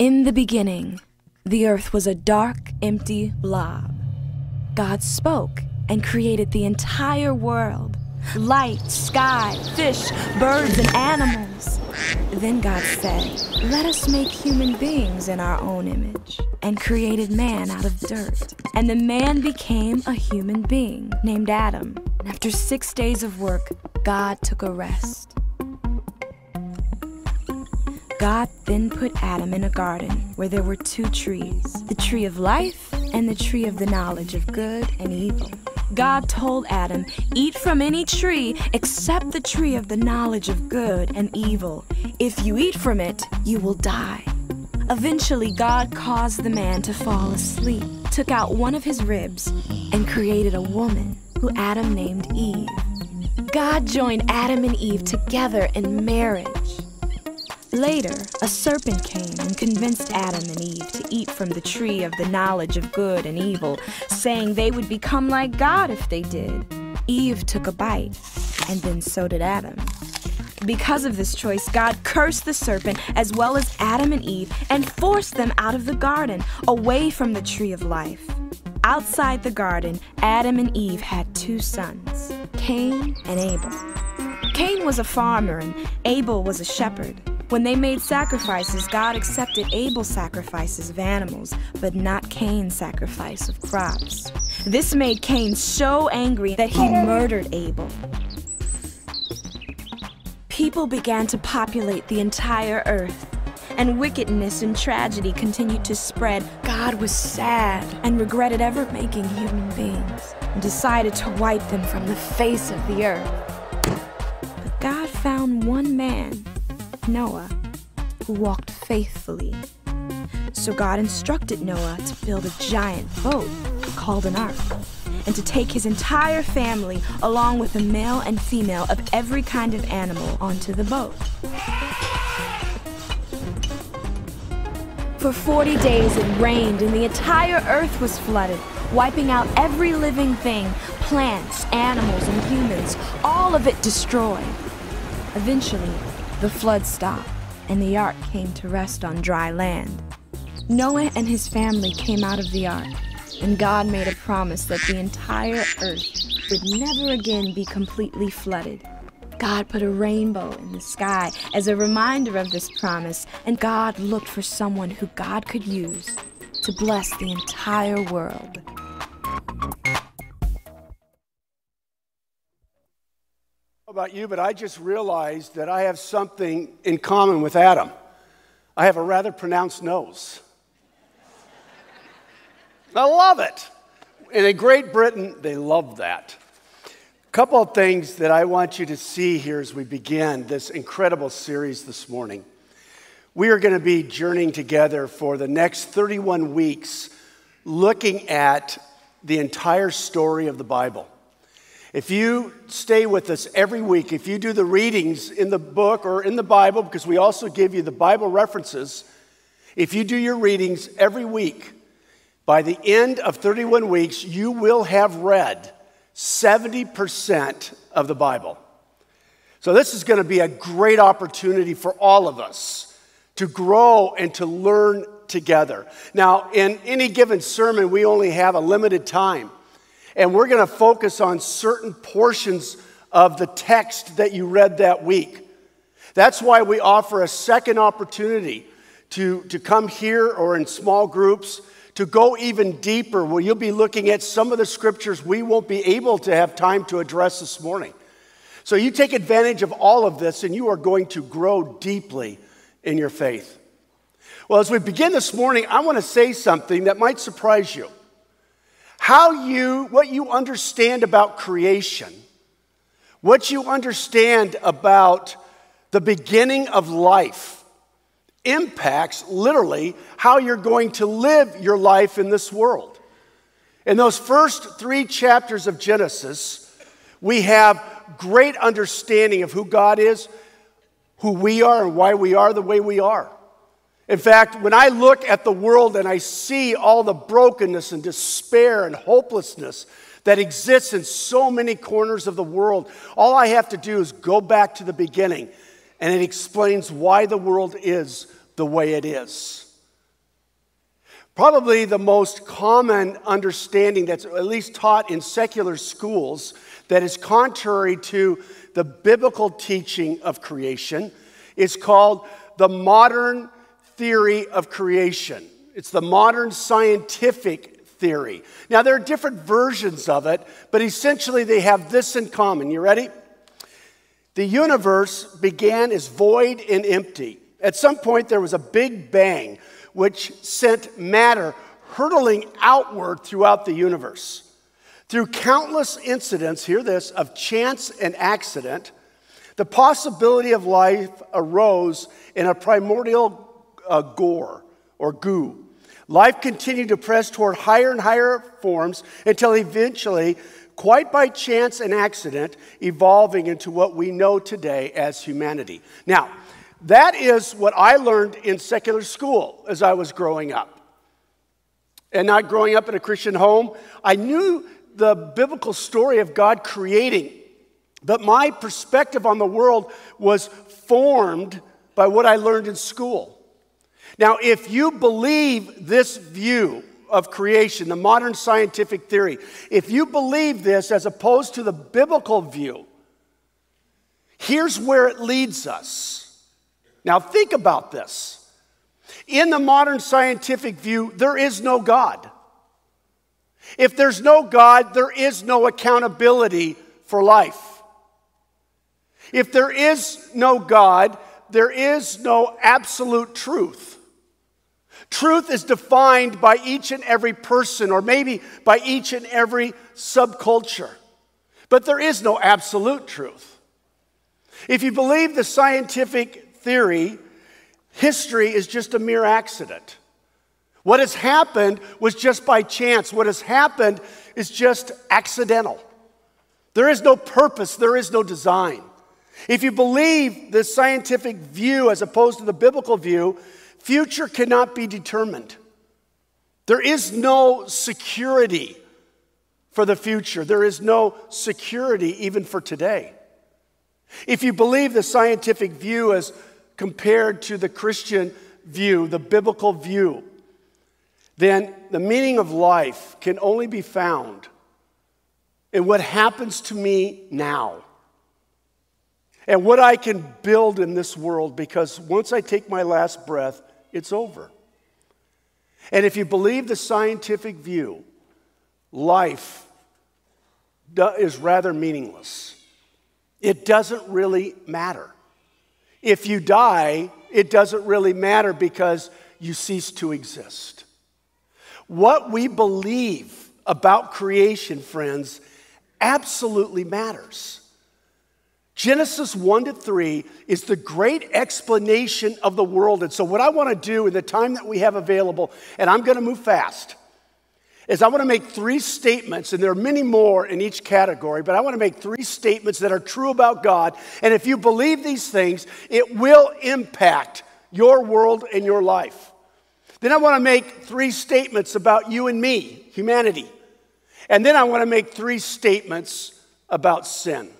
In the beginning, the earth was a dark, empty blob. God spoke and created the entire world light, sky, fish, birds, and animals. Then God said, Let us make human beings in our own image, and created man out of dirt. And the man became a human being named Adam. And after six days of work, God took a rest. God then put Adam in a garden where there were two trees the tree of life and the tree of the knowledge of good and evil. God told Adam, Eat from any tree except the tree of the knowledge of good and evil. If you eat from it, you will die. Eventually, God caused the man to fall asleep, took out one of his ribs, and created a woman who Adam named Eve. God joined Adam and Eve together in marriage. Later, a serpent came and convinced Adam and Eve to eat from the tree of the knowledge of good and evil, saying they would become like God if they did. Eve took a bite, and then so did Adam. Because of this choice, God cursed the serpent as well as Adam and Eve and forced them out of the garden, away from the tree of life. Outside the garden, Adam and Eve had two sons, Cain and Abel. Cain was a farmer and Abel was a shepherd. When they made sacrifices, God accepted Abel's sacrifices of animals, but not Cain's sacrifice of crops. This made Cain so angry that he murdered Abel. People began to populate the entire earth, and wickedness and tragedy continued to spread. God was sad and regretted ever making human beings and decided to wipe them from the face of the earth. But God found one man Noah, who walked faithfully. So God instructed Noah to build a giant boat called an ark, and to take his entire family, along with a male and female of every kind of animal, onto the boat. For 40 days it rained, and the entire earth was flooded, wiping out every living thing plants, animals, and humans, all of it destroyed. Eventually, the flood stopped, and the ark came to rest on dry land. Noah and his family came out of the ark, and God made a promise that the entire earth would never again be completely flooded. God put a rainbow in the sky as a reminder of this promise, and God looked for someone who God could use to bless the entire world. About you, but I just realized that I have something in common with Adam. I have a rather pronounced nose. I love it. And in Great Britain, they love that. A couple of things that I want you to see here as we begin this incredible series this morning. We are going to be journeying together for the next 31 weeks looking at the entire story of the Bible. If you stay with us every week, if you do the readings in the book or in the Bible, because we also give you the Bible references, if you do your readings every week, by the end of 31 weeks, you will have read 70% of the Bible. So, this is going to be a great opportunity for all of us to grow and to learn together. Now, in any given sermon, we only have a limited time. And we're going to focus on certain portions of the text that you read that week. That's why we offer a second opportunity to, to come here or in small groups to go even deeper, where you'll be looking at some of the scriptures we won't be able to have time to address this morning. So you take advantage of all of this, and you are going to grow deeply in your faith. Well, as we begin this morning, I want to say something that might surprise you how you, what you understand about creation, what you understand about the beginning of life impacts literally how you're going to live your life in this world. In those first three chapters of Genesis, we have great understanding of who God is, who we are, and why we are the way we are. In fact, when I look at the world and I see all the brokenness and despair and hopelessness that exists in so many corners of the world, all I have to do is go back to the beginning and it explains why the world is the way it is. Probably the most common understanding that's at least taught in secular schools that is contrary to the biblical teaching of creation is called the modern theory of creation. It's the modern scientific theory. Now, there are different versions of it, but essentially they have this in common. You ready? The universe began as void and empty. At some point, there was a big bang which sent matter hurtling outward throughout the universe. Through countless incidents, hear this, of chance and accident, the possibility of life arose in a primordial uh, gore or goo. Life continued to press toward higher and higher forms until eventually, quite by chance and accident, evolving into what we know today as humanity. Now, that is what I learned in secular school as I was growing up. And not growing up in a Christian home, I knew the biblical story of God creating, but my perspective on the world was formed by what I learned in school. Now, if you believe this view of creation, the modern scientific theory, if you believe this as opposed to the biblical view, here's where it leads us. Now, think about this. In the modern scientific view, there is no God. If there's no God, there is no accountability for life. If there is no God, there is no absolute truth. Truth is defined by each and every person, or maybe by each and every subculture. But there is no absolute truth. If you believe the scientific theory, history is just a mere accident. What has happened was just by chance. What has happened is just accidental. There is no purpose, there is no design. If you believe the scientific view as opposed to the biblical view, future cannot be determined. There is no security for the future. There is no security even for today. If you believe the scientific view as compared to the Christian view, the biblical view, then the meaning of life can only be found in what happens to me now and what I can build in this world because once I take my last breath, it's over. And if you believe the scientific view, life is rather meaningless. It doesn't really matter. If you die, it doesn't really matter because you cease to exist. What we believe about creation, friends, absolutely matters. Genesis 1 to 3 is the great explanation of the world. And so, what I want to do in the time that we have available, and I'm going to move fast, is I want to make three statements, and there are many more in each category, but I want to make three statements that are true about God. And if you believe these things, it will impact your world and your life. Then I want to make three statements about you and me, humanity. And then I want to make three statements about sin,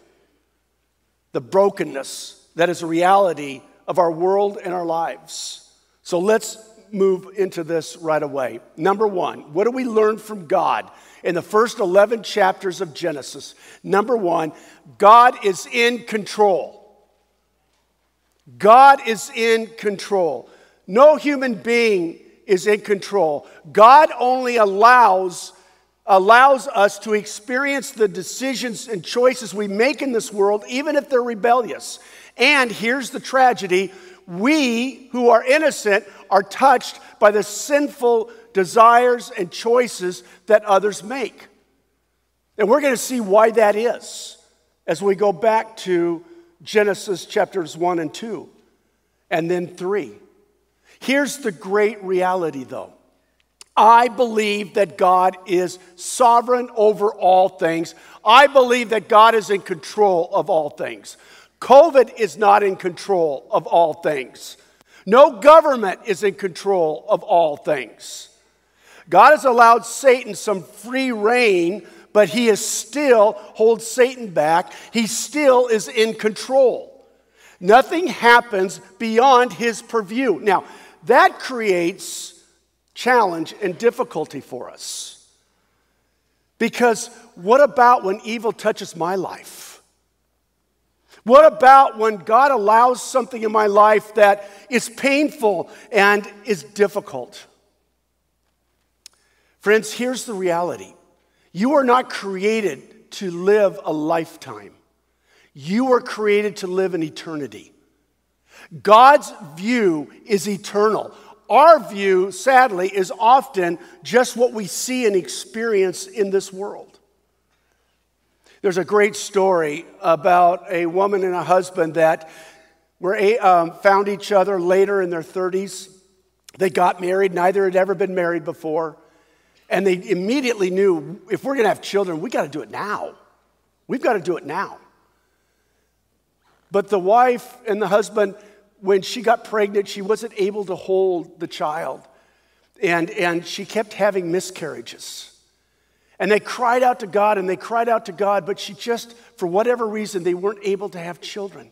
the brokenness that is a reality of our world and our lives. So let's move into this right away. Number one, what do we learn from God in the first 11 chapters of Genesis? Number one, God is in control. God is in control. No human being is in control. God only allows allows us to experience the decisions and choices we make in this world even if they're rebellious. And here's the tragedy, we who are innocent are touched by the sinful desires and choices that others make. And we're going to see why that is as we go back to Genesis chapters 1 and 2, and then 3. Here's the great reality, though. I believe that God is sovereign over all things. I believe that God is in control of all things. COVID is not in control of all things. No government is in control of all things. God has allowed Satan some free reign, but he is still holds Satan back. He still is in control. Nothing happens beyond his purview. Now, that creates challenge and difficulty for us. Because what about when evil touches my life? What about when God allows something in my life that is painful and is difficult? Friends, here's the reality you are not created to live a lifetime, you are created to live an eternity. God's view is eternal. Our view, sadly, is often just what we see and experience in this world. There's a great story about a woman and a husband that were, um, found each other later in their 30s. They got married, neither had ever been married before. And they immediately knew if we're going to have children, we got to do it now. We've got to do it now. But the wife and the husband, when she got pregnant, she wasn't able to hold the child. And, and she kept having miscarriages. And they cried out to God and they cried out to God, but she just, for whatever reason, they weren't able to have children.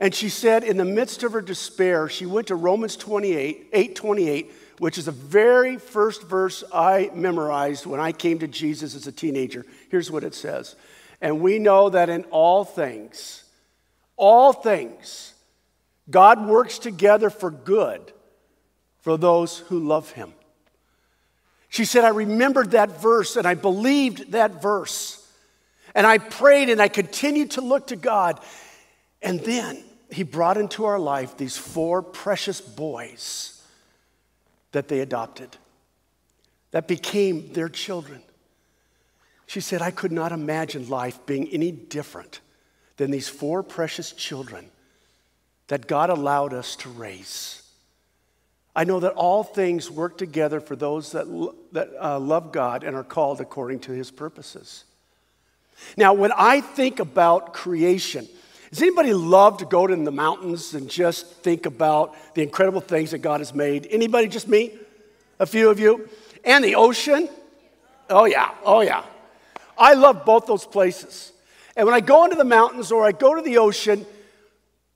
And she said, in the midst of her despair, she went to Romans 28, 8 28, which is the very first verse I memorized when I came to Jesus as a teenager. Here's what it says And we know that in all things, all things, God works together for good for those who love him. She said, I remembered that verse and I believed that verse. And I prayed and I continued to look to God. And then he brought into our life these four precious boys that they adopted, that became their children. She said, I could not imagine life being any different than these four precious children that God allowed us to raise. I know that all things work together for those that, that uh, love God and are called according to his purposes. Now, when I think about creation, does anybody love to go to the mountains and just think about the incredible things that God has made? Anybody, just me? A few of you? And the ocean? Oh, yeah, oh, yeah. I love both those places. And when I go into the mountains or I go to the ocean,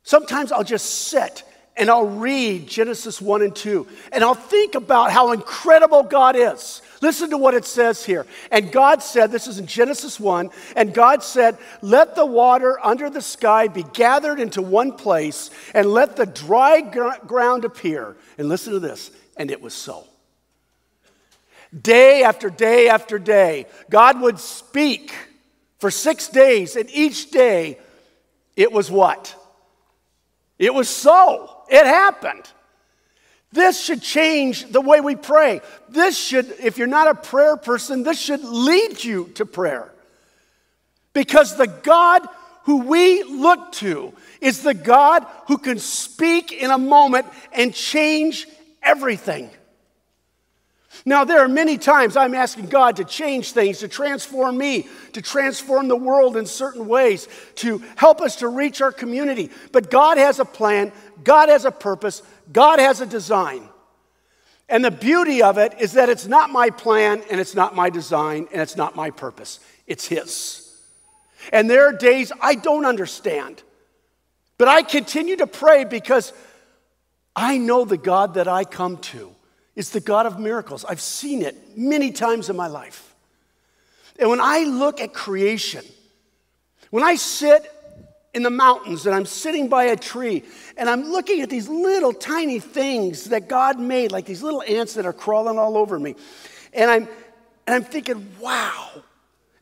sometimes I'll just sit and I'll read Genesis 1 and 2, and I'll think about how incredible God is. Listen to what it says here. And God said, this is in Genesis 1, and God said, Let the water under the sky be gathered into one place, and let the dry gr- ground appear. And listen to this, and it was so. Day after day after day, God would speak for six days, and each day it was what? It was so. It happened. This should change the way we pray. This should, if you're not a prayer person, this should lead you to prayer. Because the God who we look to is the God who can speak in a moment and change everything. Now, there are many times I'm asking God to change things, to transform me, to transform the world in certain ways, to help us to reach our community. But God has a plan, God has a purpose, God has a design. And the beauty of it is that it's not my plan, and it's not my design, and it's not my purpose. It's His. And there are days I don't understand, but I continue to pray because I know the God that I come to is the God of miracles. I've seen it many times in my life. And when I look at creation, when I sit in the mountains and I'm sitting by a tree and I'm looking at these little tiny things that God made, like these little ants that are crawling all over me, and I'm, and I'm thinking, wow.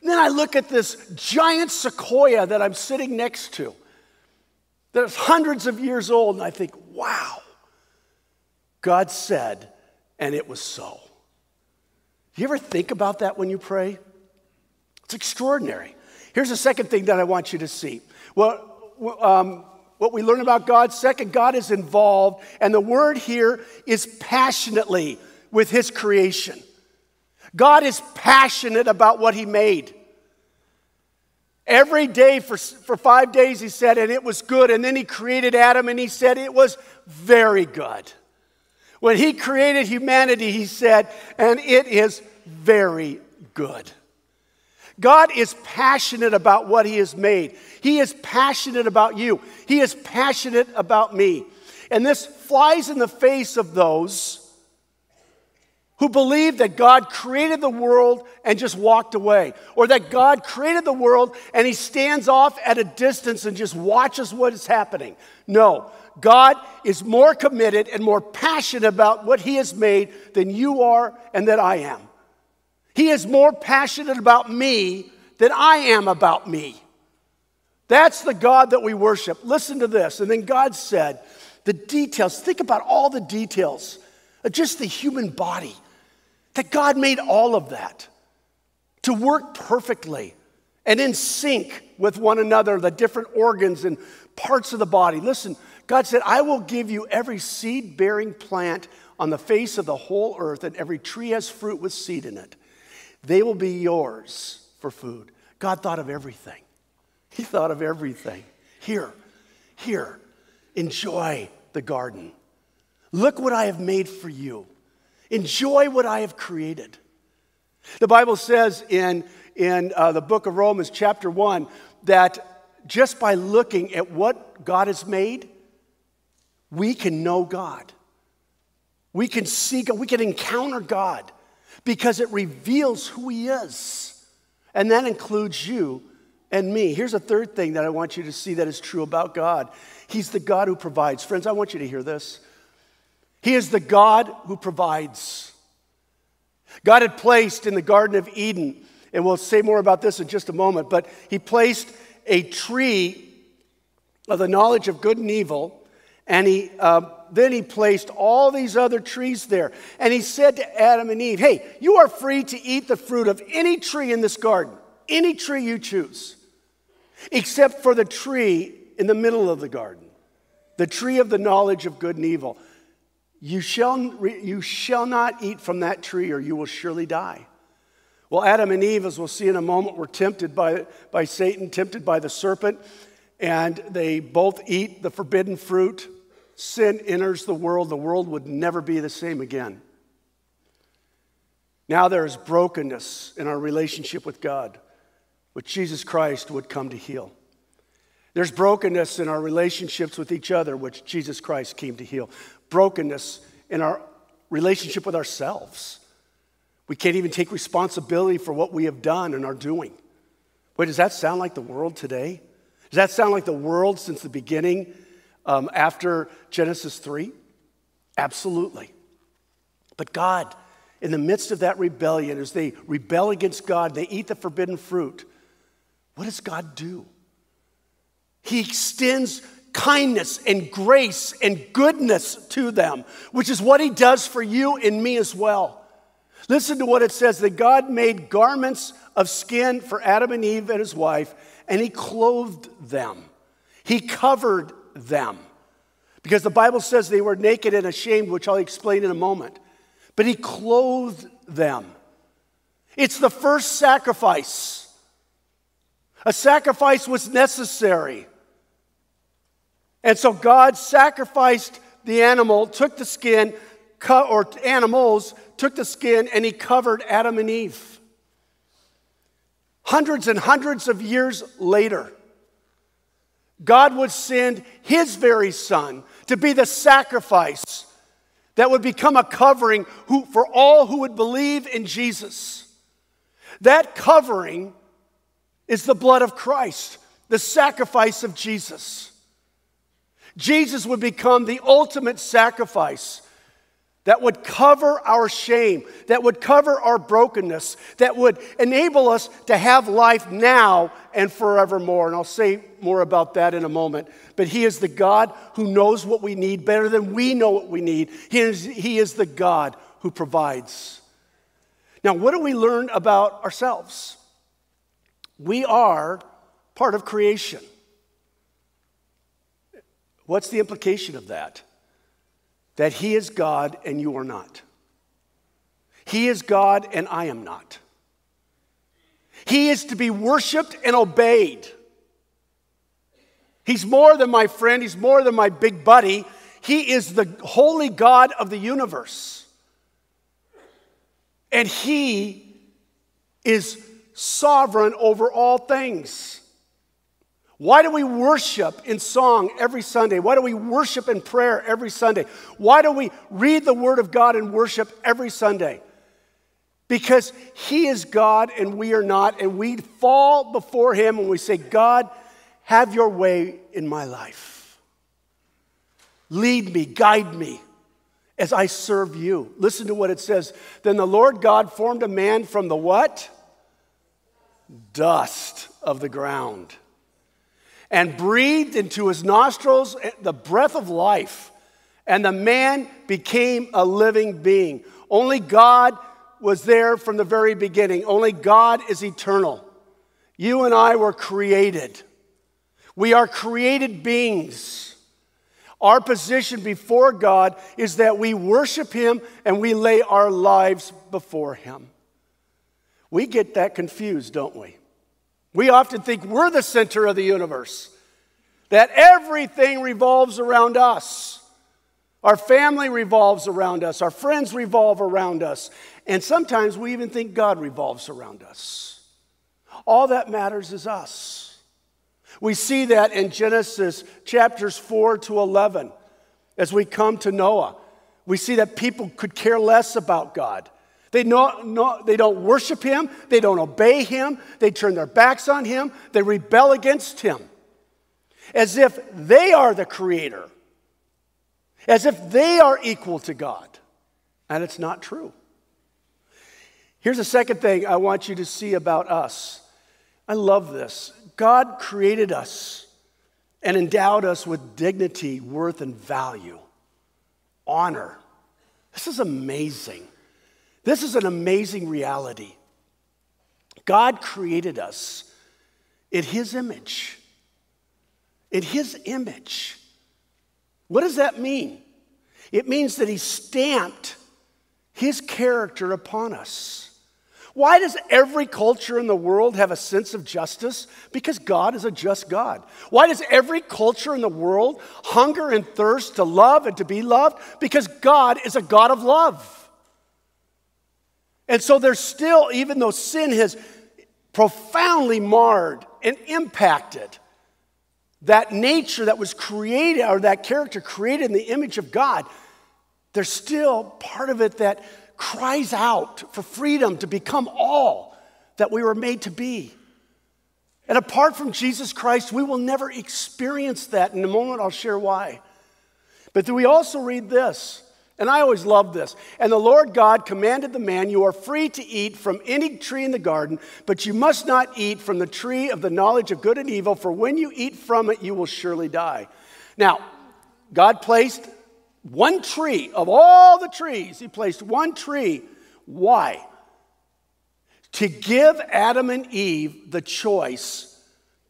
And then I look at this giant sequoia that I'm sitting next to that's hundreds of years old, and I think, wow. God said, and it was so. You ever think about that when you pray? It's extraordinary. Here's the second thing that I want you to see. Well, um, what we learn about God, second, God is involved, and the word here is passionately with his creation. God is passionate about what he made. Every day for, for five days, he said, and it was good. And then he created Adam and he said, it was very good. When he created humanity, he said, and it is very good. God is passionate about what he has made. He is passionate about you. He is passionate about me. And this flies in the face of those who believe that God created the world and just walked away, or that God created the world and he stands off at a distance and just watches what is happening. No, God is more committed and more passionate about what he has made than you are and that I am. He is more passionate about me than I am about me. That's the God that we worship. Listen to this. And then God said, the details, think about all the details just the human body that God made all of that to work perfectly and in sync with one another, the different organs and parts of the body. Listen, God said, I will give you every seed bearing plant on the face of the whole earth, and every tree has fruit with seed in it. They will be yours for food. God thought of everything. He thought of everything. Here, here, enjoy the garden. Look what I have made for you. Enjoy what I have created. The Bible says in, in uh, the book of Romans, chapter 1, that just by looking at what God has made, we can know God. We can see God, we can encounter God because it reveals who He is. And that includes you and me. Here's a third thing that I want you to see that is true about God He's the God who provides. Friends, I want you to hear this. He is the God who provides. God had placed in the Garden of Eden, and we'll say more about this in just a moment, but He placed a tree of the knowledge of good and evil, and He uh, then He placed all these other trees there. And He said to Adam and Eve, Hey, you are free to eat the fruit of any tree in this garden, any tree you choose, except for the tree in the middle of the garden, the tree of the knowledge of good and evil. You shall, you shall not eat from that tree, or you will surely die. Well, Adam and Eve, as we'll see in a moment, were tempted by, by Satan, tempted by the serpent, and they both eat the forbidden fruit. Sin enters the world. The world would never be the same again. Now there is brokenness in our relationship with God, which Jesus Christ would come to heal. There's brokenness in our relationships with each other, which Jesus Christ came to heal brokenness in our relationship with ourselves. We can't even take responsibility for what we have done and are doing. Wait, does that sound like the world today? Does that sound like the world since the beginning um, after Genesis 3? Absolutely. But God, in the midst of that rebellion, as they rebel against God, they eat the forbidden fruit, what does God do? He extends kindness and grace and goodness to them, which is what he does for you and me as well. Listen to what it says that God made garments of skin for Adam and Eve and his wife, and he clothed them. He covered them. Because the Bible says they were naked and ashamed, which I'll explain in a moment. But he clothed them. It's the first sacrifice. A sacrifice was necessary. And so God sacrificed the animal, took the skin, or animals, took the skin, and he covered Adam and Eve. Hundreds and hundreds of years later, God would send his very son to be the sacrifice that would become a covering who, for all who would believe in Jesus. That covering is the blood of Christ, the sacrifice of Jesus. Jesus would become the ultimate sacrifice that would cover our shame, that would cover our brokenness, that would enable us to have life now and forevermore. And I'll say more about that in a moment. But He is the God who knows what we need better than we know what we need. He is, he is the God who provides. Now, what do we learn about ourselves? We are part of creation. What's the implication of that? That He is God and you are not. He is God and I am not. He is to be worshiped and obeyed. He's more than my friend, He's more than my big buddy. He is the holy God of the universe. And He is sovereign over all things. Why do we worship in song every Sunday? Why do we worship in prayer every Sunday? Why do we read the Word of God and worship every Sunday? Because He is God and we are not, and we fall before Him and we say, God, have your way in my life. Lead me, guide me as I serve you. Listen to what it says. Then the Lord God formed a man from the what? Dust of the ground and breathed into his nostrils the breath of life, and the man became a living being. Only God was there from the very beginning. Only God is eternal. You and I were created. We are created beings. Our position before God is that we worship Him and we lay our lives before Him. We get that confused, don't we? We often think we're the center of the universe, that everything revolves around us. Our family revolves around us, our friends revolve around us, and sometimes we even think God revolves around us. All that matters is us. We see that in Genesis chapters 4 to 11 as we come to Noah. We see that people could care less about God. They, know, they don't worship him, they don't obey him, they turn their backs on him, they rebel against him. As if they are the creator, as if they are equal to God. And it's not true. Here's the second thing I want you to see about us. I love this. God created us and endowed us with dignity, worth, and value, honor. This is amazing. This is an amazing reality. God created us in His image. In His image. What does that mean? It means that He stamped His character upon us. Why does every culture in the world have a sense of justice? Because God is a just God. Why does every culture in the world hunger and thirst to love and to be loved? Because God is a God of love. And so there's still, even though sin has profoundly marred and impacted that nature that was created, or that character created in the image of God, there's still part of it that cries out for freedom to become all that we were made to be. And apart from Jesus Christ, we will never experience that. In a moment, I'll share why. But do we also read this and I always love this. And the Lord God commanded the man, You are free to eat from any tree in the garden, but you must not eat from the tree of the knowledge of good and evil, for when you eat from it, you will surely die. Now, God placed one tree of all the trees, He placed one tree. Why? To give Adam and Eve the choice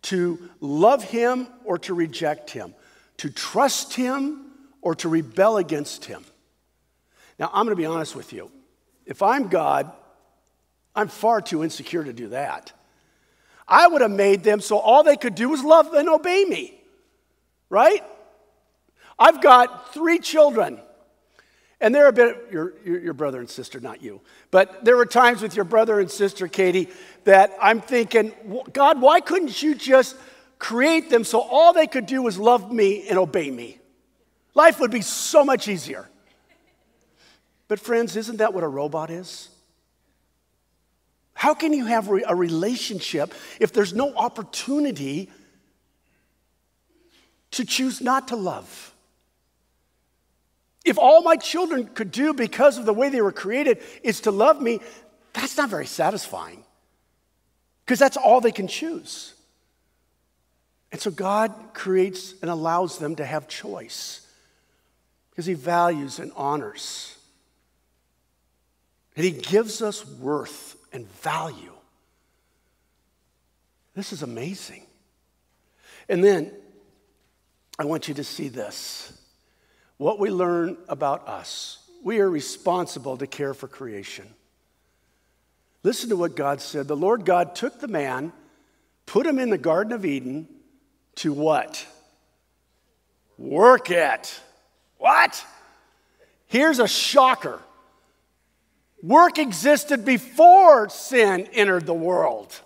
to love Him or to reject Him, to trust Him or to rebel against Him. Now, I'm going to be honest with you. If I'm God, I'm far too insecure to do that. I would have made them so all they could do was love and obey me, right? I've got three children, and they're a bit, your, your, your, brother and sister, not you, but there were times with your brother and sister, Katie, that I'm thinking, God, why couldn't you just create them so all they could do was love me and obey me? Life would be so much easier. But, friends, isn't that what a robot is? How can you have a relationship if there's no opportunity to choose not to love? If all my children could do because of the way they were created is to love me, that's not very satisfying because that's all they can choose. And so God creates and allows them to have choice because He values and honors and He gives us worth and value. This is amazing. And then I want you to see this. What we learn about us, we are responsible to care for creation. Listen to what God said. The Lord God took the man, put him in the Garden of Eden to what? Work it. What? Here's a shocker. Work existed before sin entered the world.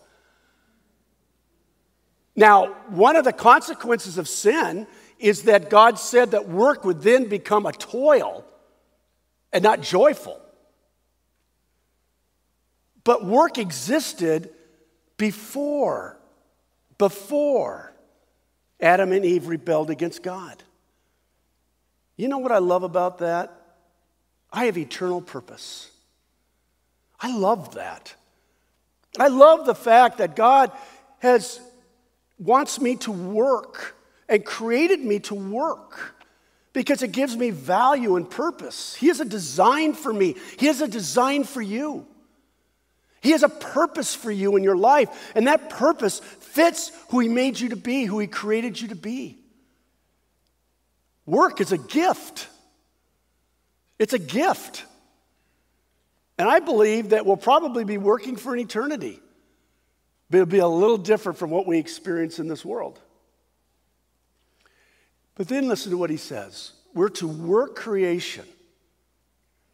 Now, one of the consequences of sin is that God said that work would then become a toil and not joyful. But work existed before, before Adam and Eve rebelled against God. You know what I love about that? I have eternal purpose. I love that. I love the fact that God has wants me to work and created me to work because it gives me value and purpose. He has a design for me. He has a design for you. He has a purpose for you in your life, and that purpose fits who He made you to be, who He created you to be. Work is a gift. It's a gift. And I believe that we'll probably be working for an eternity, but it'll be a little different from what we experience in this world. But then listen to what he says we're to work creation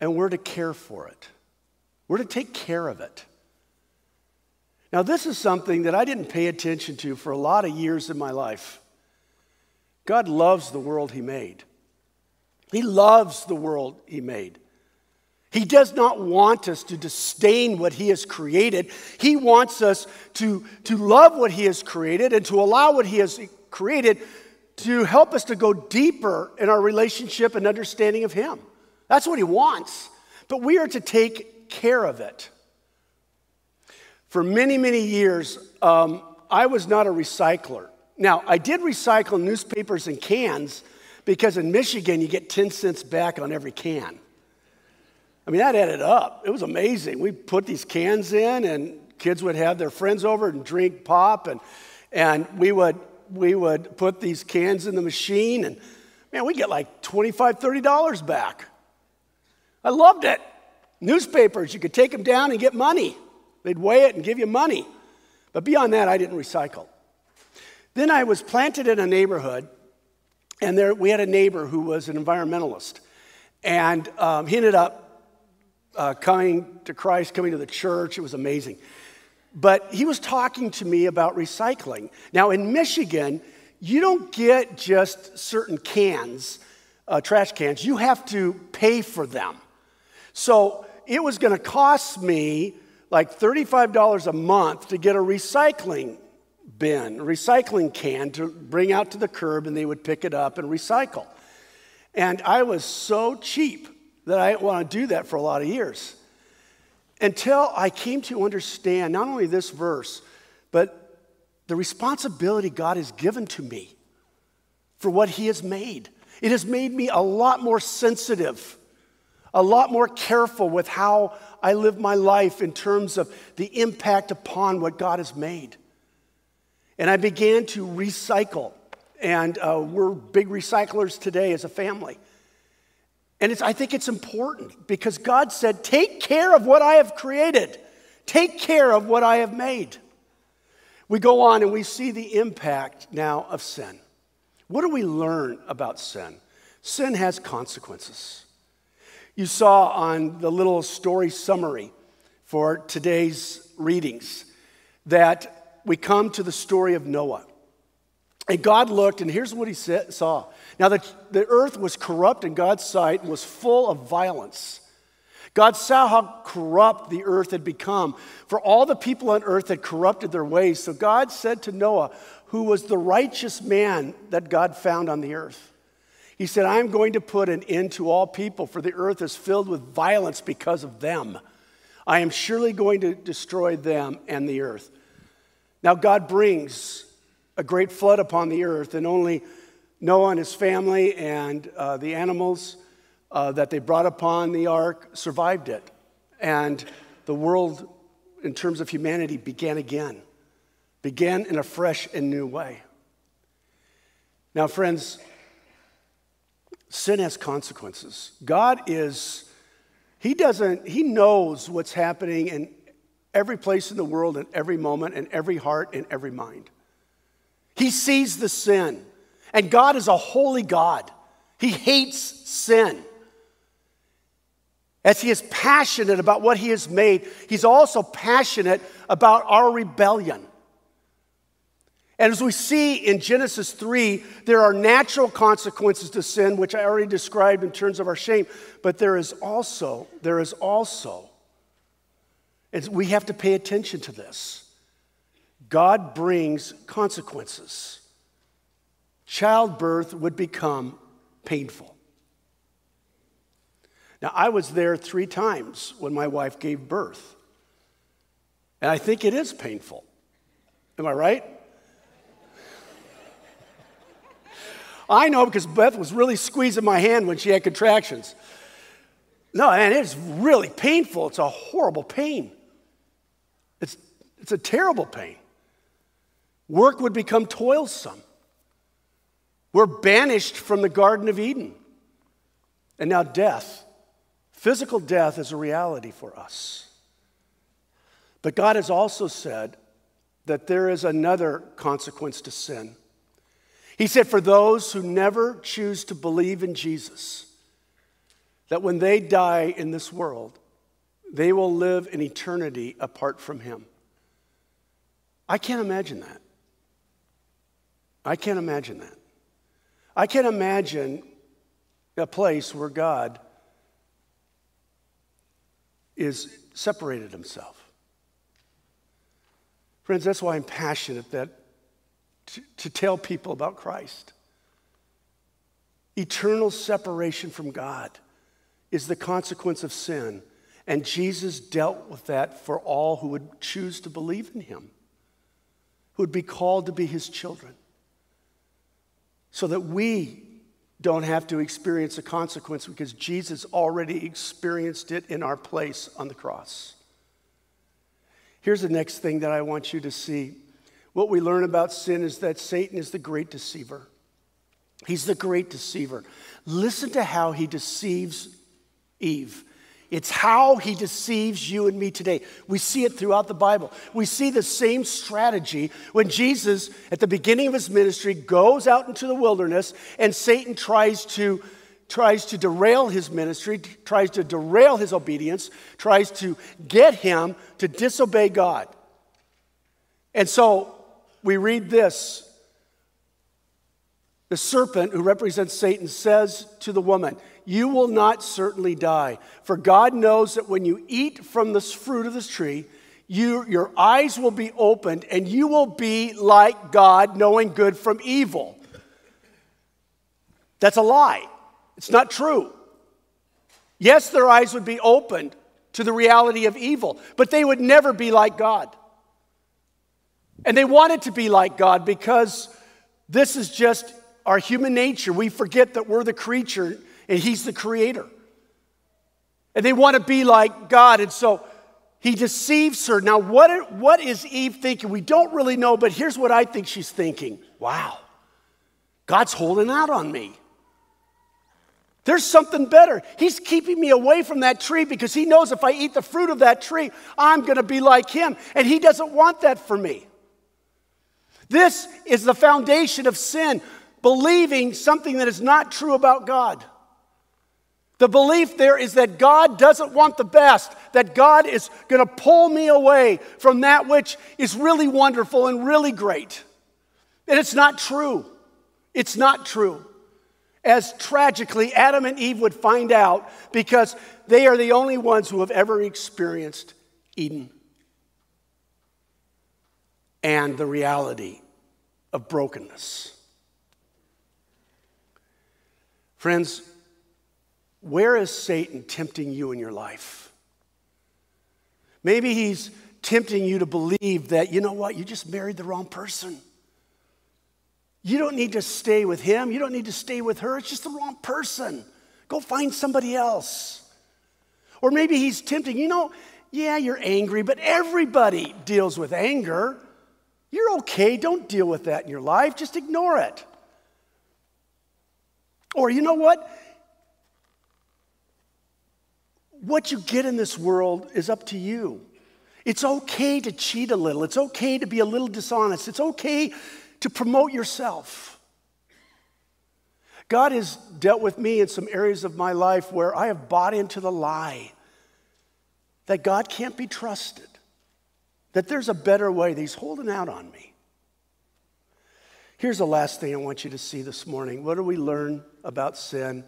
and we're to care for it, we're to take care of it. Now, this is something that I didn't pay attention to for a lot of years in my life. God loves the world He made. He loves the world He made. He does not want us to disdain what He has created. He wants us to, to love what He has created and to allow what He has created to help us to go deeper in our relationship and understanding of Him. That's what He wants. But we are to take care of it. For many, many years, um, I was not a recycler. Now, I did recycle newspapers and cans because in Michigan, you get 10 cents back on every can. I mean, that added up. It was amazing. We put these cans in, and kids would have their friends over and drink pop, and, and we, would, we would put these cans in the machine, and man, we get like $25, $30 back. I loved it. Newspapers, you could take them down and get money. They'd weigh it and give you money. But beyond that, I didn't recycle. Then I was planted in a neighborhood, and there, we had a neighbor who was an environmentalist. And um, he ended up uh, coming to Christ, coming to the church. It was amazing. But he was talking to me about recycling. Now, in Michigan, you don't get just certain cans, uh, trash cans, you have to pay for them. So it was going to cost me like $35 a month to get a recycling bin, recycling can to bring out to the curb, and they would pick it up and recycle. And I was so cheap that I didn't want to do that for a lot of years. Until I came to understand not only this verse, but the responsibility God has given to me for what He has made. It has made me a lot more sensitive, a lot more careful with how I live my life in terms of the impact upon what God has made. And I began to recycle. And uh, we're big recyclers today as a family. And I think it's important because God said, Take care of what I have created, take care of what I have made. We go on and we see the impact now of sin. What do we learn about sin? Sin has consequences. You saw on the little story summary for today's readings that we come to the story of Noah. And God looked, and here's what he saw now, the, the earth was corrupt in God's sight and was full of violence. God saw how corrupt the earth had become, for all the people on earth had corrupted their ways. So God said to Noah, who was the righteous man that God found on the earth, He said, I'm going to put an end to all people, for the earth is filled with violence because of them. I am surely going to destroy them and the earth. Now, God brings a great flood upon the earth, and only Noah and his family and uh, the animals uh, that they brought upon the ark survived it. And the world, in terms of humanity, began again, began in a fresh and new way. Now, friends, sin has consequences. God is, He doesn't, He knows what's happening in every place in the world, in every moment, in every heart, in every mind. He sees the sin. And God is a holy God, He hates sin. As He is passionate about what He has made, He's also passionate about our rebellion. And as we see in Genesis 3, there are natural consequences to sin, which I already described in terms of our shame, but there is also, there is also, we have to pay attention to this. God brings consequences. Childbirth would become painful. Now, I was there three times when my wife gave birth, and I think it is painful. Am I right? I know because Beth was really squeezing my hand when she had contractions. No, and it's really painful. It's a horrible pain. It's, it's a terrible pain. Work would become toilsome. We're banished from the Garden of Eden. And now death, physical death, is a reality for us. But God has also said that there is another consequence to sin. He said, For those who never choose to believe in Jesus, that when they die in this world, they will live in eternity apart from Him. I can't imagine that. I can't imagine that. I can't imagine a place where God is separated himself. Friends, that's why I'm passionate that to, to tell people about Christ. Eternal separation from God is the consequence of sin, and Jesus dealt with that for all who would choose to believe in him, who would be called to be his children so that we don't have to experience a consequence because Jesus already experienced it in our place on the cross. Here's the next thing that I want you to see. What we learn about sin is that Satan is the great deceiver. He's the great deceiver. Listen to how he deceives Eve. It's how he deceives you and me today. We see it throughout the Bible. We see the same strategy when Jesus, at the beginning of his ministry, goes out into the wilderness and Satan tries to, tries to derail his ministry, tries to derail his obedience, tries to get him to disobey God. And so we read this the serpent, who represents Satan, says to the woman, You will not certainly die. For God knows that when you eat from this fruit of this tree, you, your eyes will be opened and you will be like God, knowing good from evil. That's a lie. It's not true. Yes, their eyes would be opened to the reality of evil, but they would never be like God. And they wanted to be like God because this is just our human nature, we forget that we're the creature and He's the creator. And they want to be like God. And so he deceives her. Now, what, what is Eve thinking? We don't really know, but here's what I think she's thinking Wow, God's holding out on me. There's something better. He's keeping me away from that tree because he knows if I eat the fruit of that tree, I'm going to be like him. And he doesn't want that for me. This is the foundation of sin believing something that is not true about God. The belief there is that God doesn't want the best, that God is going to pull me away from that which is really wonderful and really great. And it's not true. It's not true. As tragically, Adam and Eve would find out because they are the only ones who have ever experienced Eden and the reality of brokenness. Friends, where is Satan tempting you in your life? Maybe he's tempting you to believe that, you know what, you just married the wrong person. You don't need to stay with him. You don't need to stay with her. It's just the wrong person. Go find somebody else. Or maybe he's tempting, you know, yeah, you're angry, but everybody deals with anger. You're okay. Don't deal with that in your life. Just ignore it. Or you know what? What you get in this world is up to you. It's okay to cheat a little. It's okay to be a little dishonest. It's okay to promote yourself. God has dealt with me in some areas of my life where I have bought into the lie that God can't be trusted, that there's a better way, that He's holding out on me. Here's the last thing I want you to see this morning. What do we learn about sin?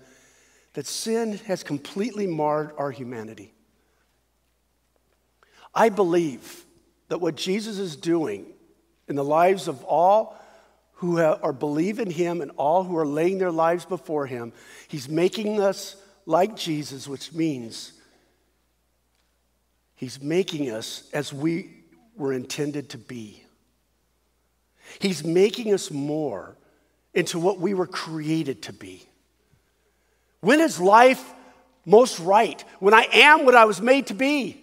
That sin has completely marred our humanity. I believe that what Jesus is doing in the lives of all who are in him and all who are laying their lives before him, he's making us like Jesus, which means he's making us as we were intended to be. He's making us more into what we were created to be. When is life most right? When I am what I was made to be.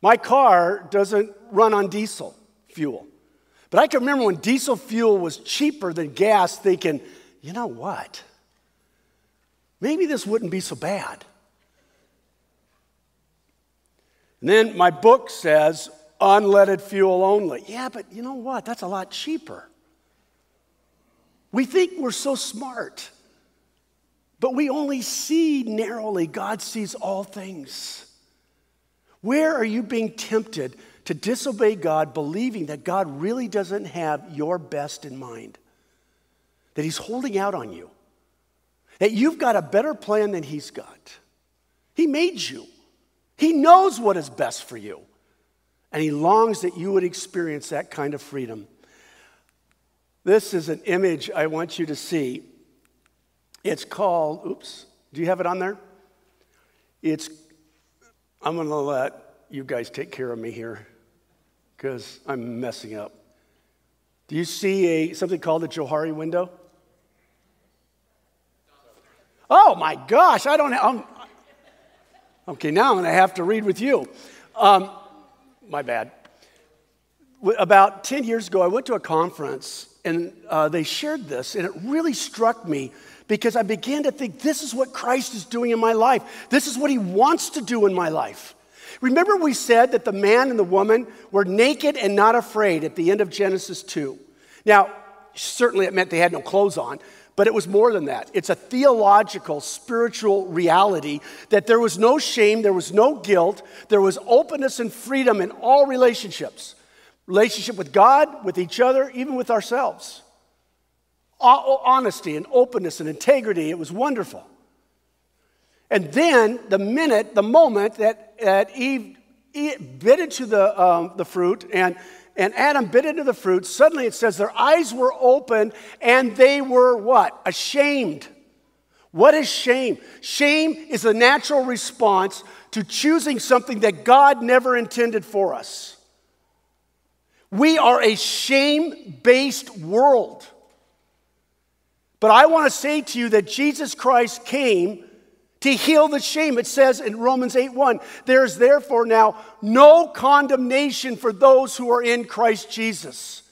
My car doesn't run on diesel fuel. But I can remember when diesel fuel was cheaper than gas, thinking, you know what? Maybe this wouldn't be so bad. And then my book says unleaded fuel only. Yeah, but you know what? That's a lot cheaper. We think we're so smart, but we only see narrowly. God sees all things. Where are you being tempted to disobey God, believing that God really doesn't have your best in mind? That He's holding out on you? That you've got a better plan than He's got? He made you, He knows what is best for you. And he longs that you would experience that kind of freedom. This is an image I want you to see. It's called, oops, do you have it on there? It's, I'm going to let you guys take care of me here because I'm messing up. Do you see a, something called a Johari window? Oh my gosh, I don't have. okay, now I'm going to have to read with you. Um, my bad. About 10 years ago, I went to a conference and uh, they shared this, and it really struck me because I began to think this is what Christ is doing in my life. This is what he wants to do in my life. Remember, we said that the man and the woman were naked and not afraid at the end of Genesis 2. Now, certainly it meant they had no clothes on, but it was more than that. It's a theological, spiritual reality that there was no shame, there was no guilt, there was openness and freedom in all relationships relationship with God, with each other, even with ourselves. Honesty and openness and integrity, it was wonderful. And then, the minute, the moment that, that Eve, Eve bit into the, um, the fruit and and Adam bit into the fruit, suddenly it says their eyes were open and they were what? Ashamed. What is shame? Shame is a natural response to choosing something that God never intended for us. We are a shame based world. But I want to say to you that Jesus Christ came to heal the shame. It says in Romans 8 1, there is therefore now no condemnation for those who are in Christ Jesus.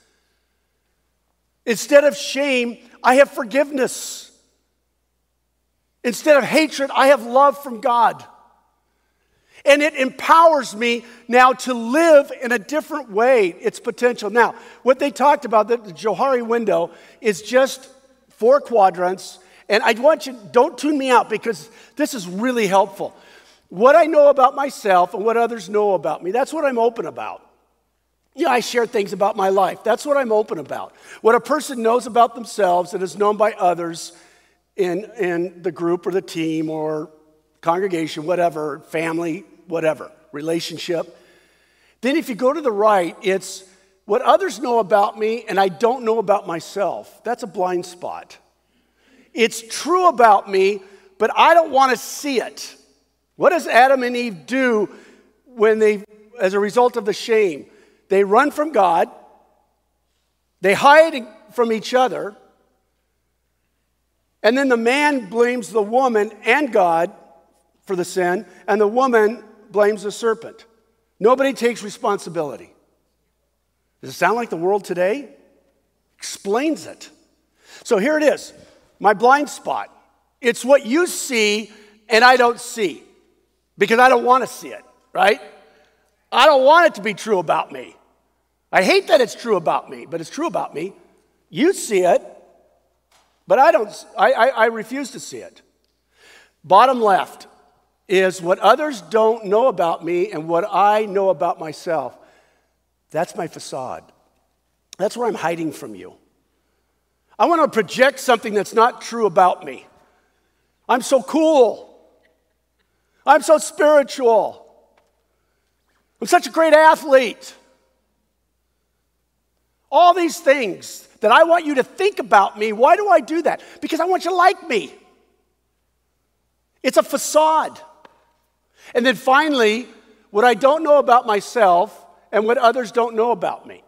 Instead of shame, I have forgiveness. Instead of hatred, I have love from God. And it empowers me now to live in a different way, its potential. Now, what they talked about, the, Johari window, is just four quadrants and I want you, don't tune me out because this is really helpful. What I know about myself and what others know about me, that's what I'm open about. Yeah, I share things about my life. That's what I'm open about. What a person knows about themselves and is known by others in, in the group or the team or congregation, whatever, family, whatever, relationship. Then if you go to the right, it's what others know about me and I don't know about myself. That's a blind spot. It's true about me, but I don't want to see it. What does Adam and Eve do when they, as a result of the shame? They run from God, they hide from each other, and then the man blames the woman and God for the sin, and the woman blames the serpent. Nobody takes responsibility. Does it sound like the world today? Explains it. So here it is my blind spot. It's what you see and I don't see because I don't want to see it, right? I don't want it to be true about me. I hate that it's true about me, but it's true about me. You see it, but I don't, I, I, I refuse to see it. Bottom left is what others don't know about me and what I know about myself. That's my facade. That's where I'm hiding from you. I want to project something that's not true about me. I'm so cool. I'm so spiritual. I'm such a great athlete. All these things that I want you to think about me. Why do I do that? Because I want you to like me. It's a facade. And then finally, what I don't know about myself and what others don't know about me.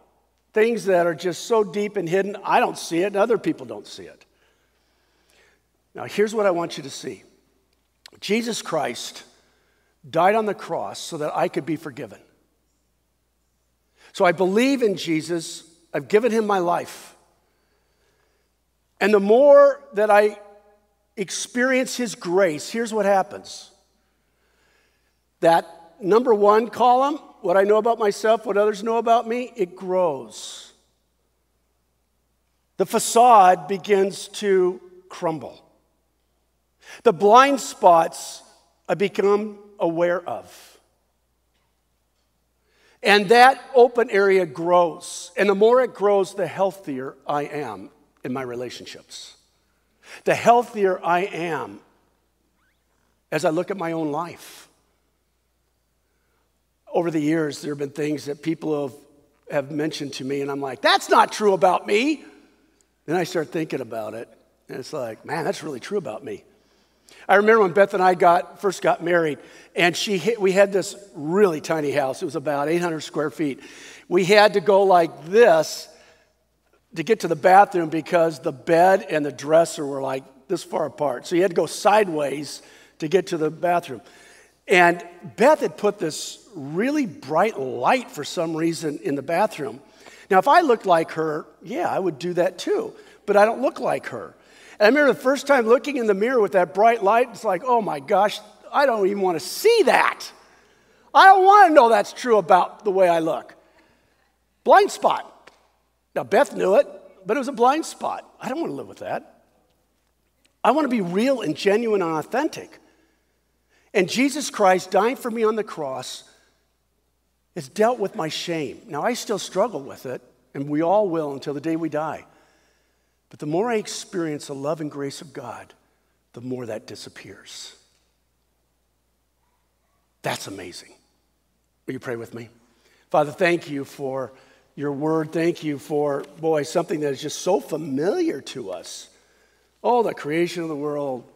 Things that are just so deep and hidden, I don't see it, and other people don't see it. Now, here's what I want you to see Jesus Christ died on the cross so that I could be forgiven. So I believe in Jesus, I've given him my life. And the more that I experience his grace, here's what happens that number one column, what I know about myself, what others know about me, it grows. The facade begins to crumble. The blind spots I become aware of. And that open area grows. And the more it grows, the healthier I am in my relationships. The healthier I am as I look at my own life. Over the years, there have been things that people have, have mentioned to me, and I'm like, that's not true about me. Then I start thinking about it, and it's like, man, that's really true about me. I remember when Beth and I got, first got married, and she hit, we had this really tiny house. It was about 800 square feet. We had to go like this to get to the bathroom because the bed and the dresser were like this far apart. So you had to go sideways to get to the bathroom. And Beth had put this really bright light for some reason in the bathroom. Now, if I looked like her, yeah, I would do that too, but I don't look like her. And I remember the first time looking in the mirror with that bright light, it's like, oh my gosh, I don't even want to see that. I don't want to know that's true about the way I look. Blind spot. Now, Beth knew it, but it was a blind spot. I don't want to live with that. I want to be real and genuine and authentic. And Jesus Christ dying for me on the cross has dealt with my shame. Now, I still struggle with it, and we all will until the day we die. But the more I experience the love and grace of God, the more that disappears. That's amazing. Will you pray with me? Father, thank you for your word. Thank you for, boy, something that is just so familiar to us. Oh, the creation of the world.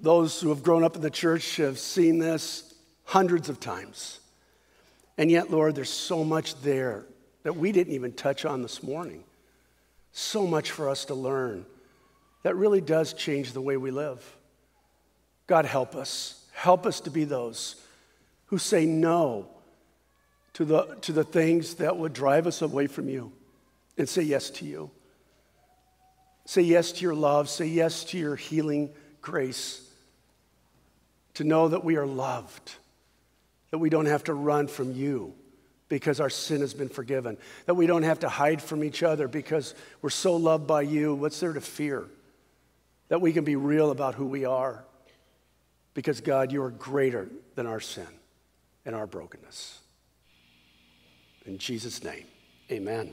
Those who have grown up in the church have seen this hundreds of times. And yet, Lord, there's so much there that we didn't even touch on this morning. So much for us to learn that really does change the way we live. God, help us. Help us to be those who say no to the, to the things that would drive us away from you and say yes to you. Say yes to your love. Say yes to your healing grace. To know that we are loved, that we don't have to run from you because our sin has been forgiven. That we don't have to hide from each other because we're so loved by you. What's there to fear? That we can be real about who we are because, God, you are greater than our sin and our brokenness. In Jesus' name, amen.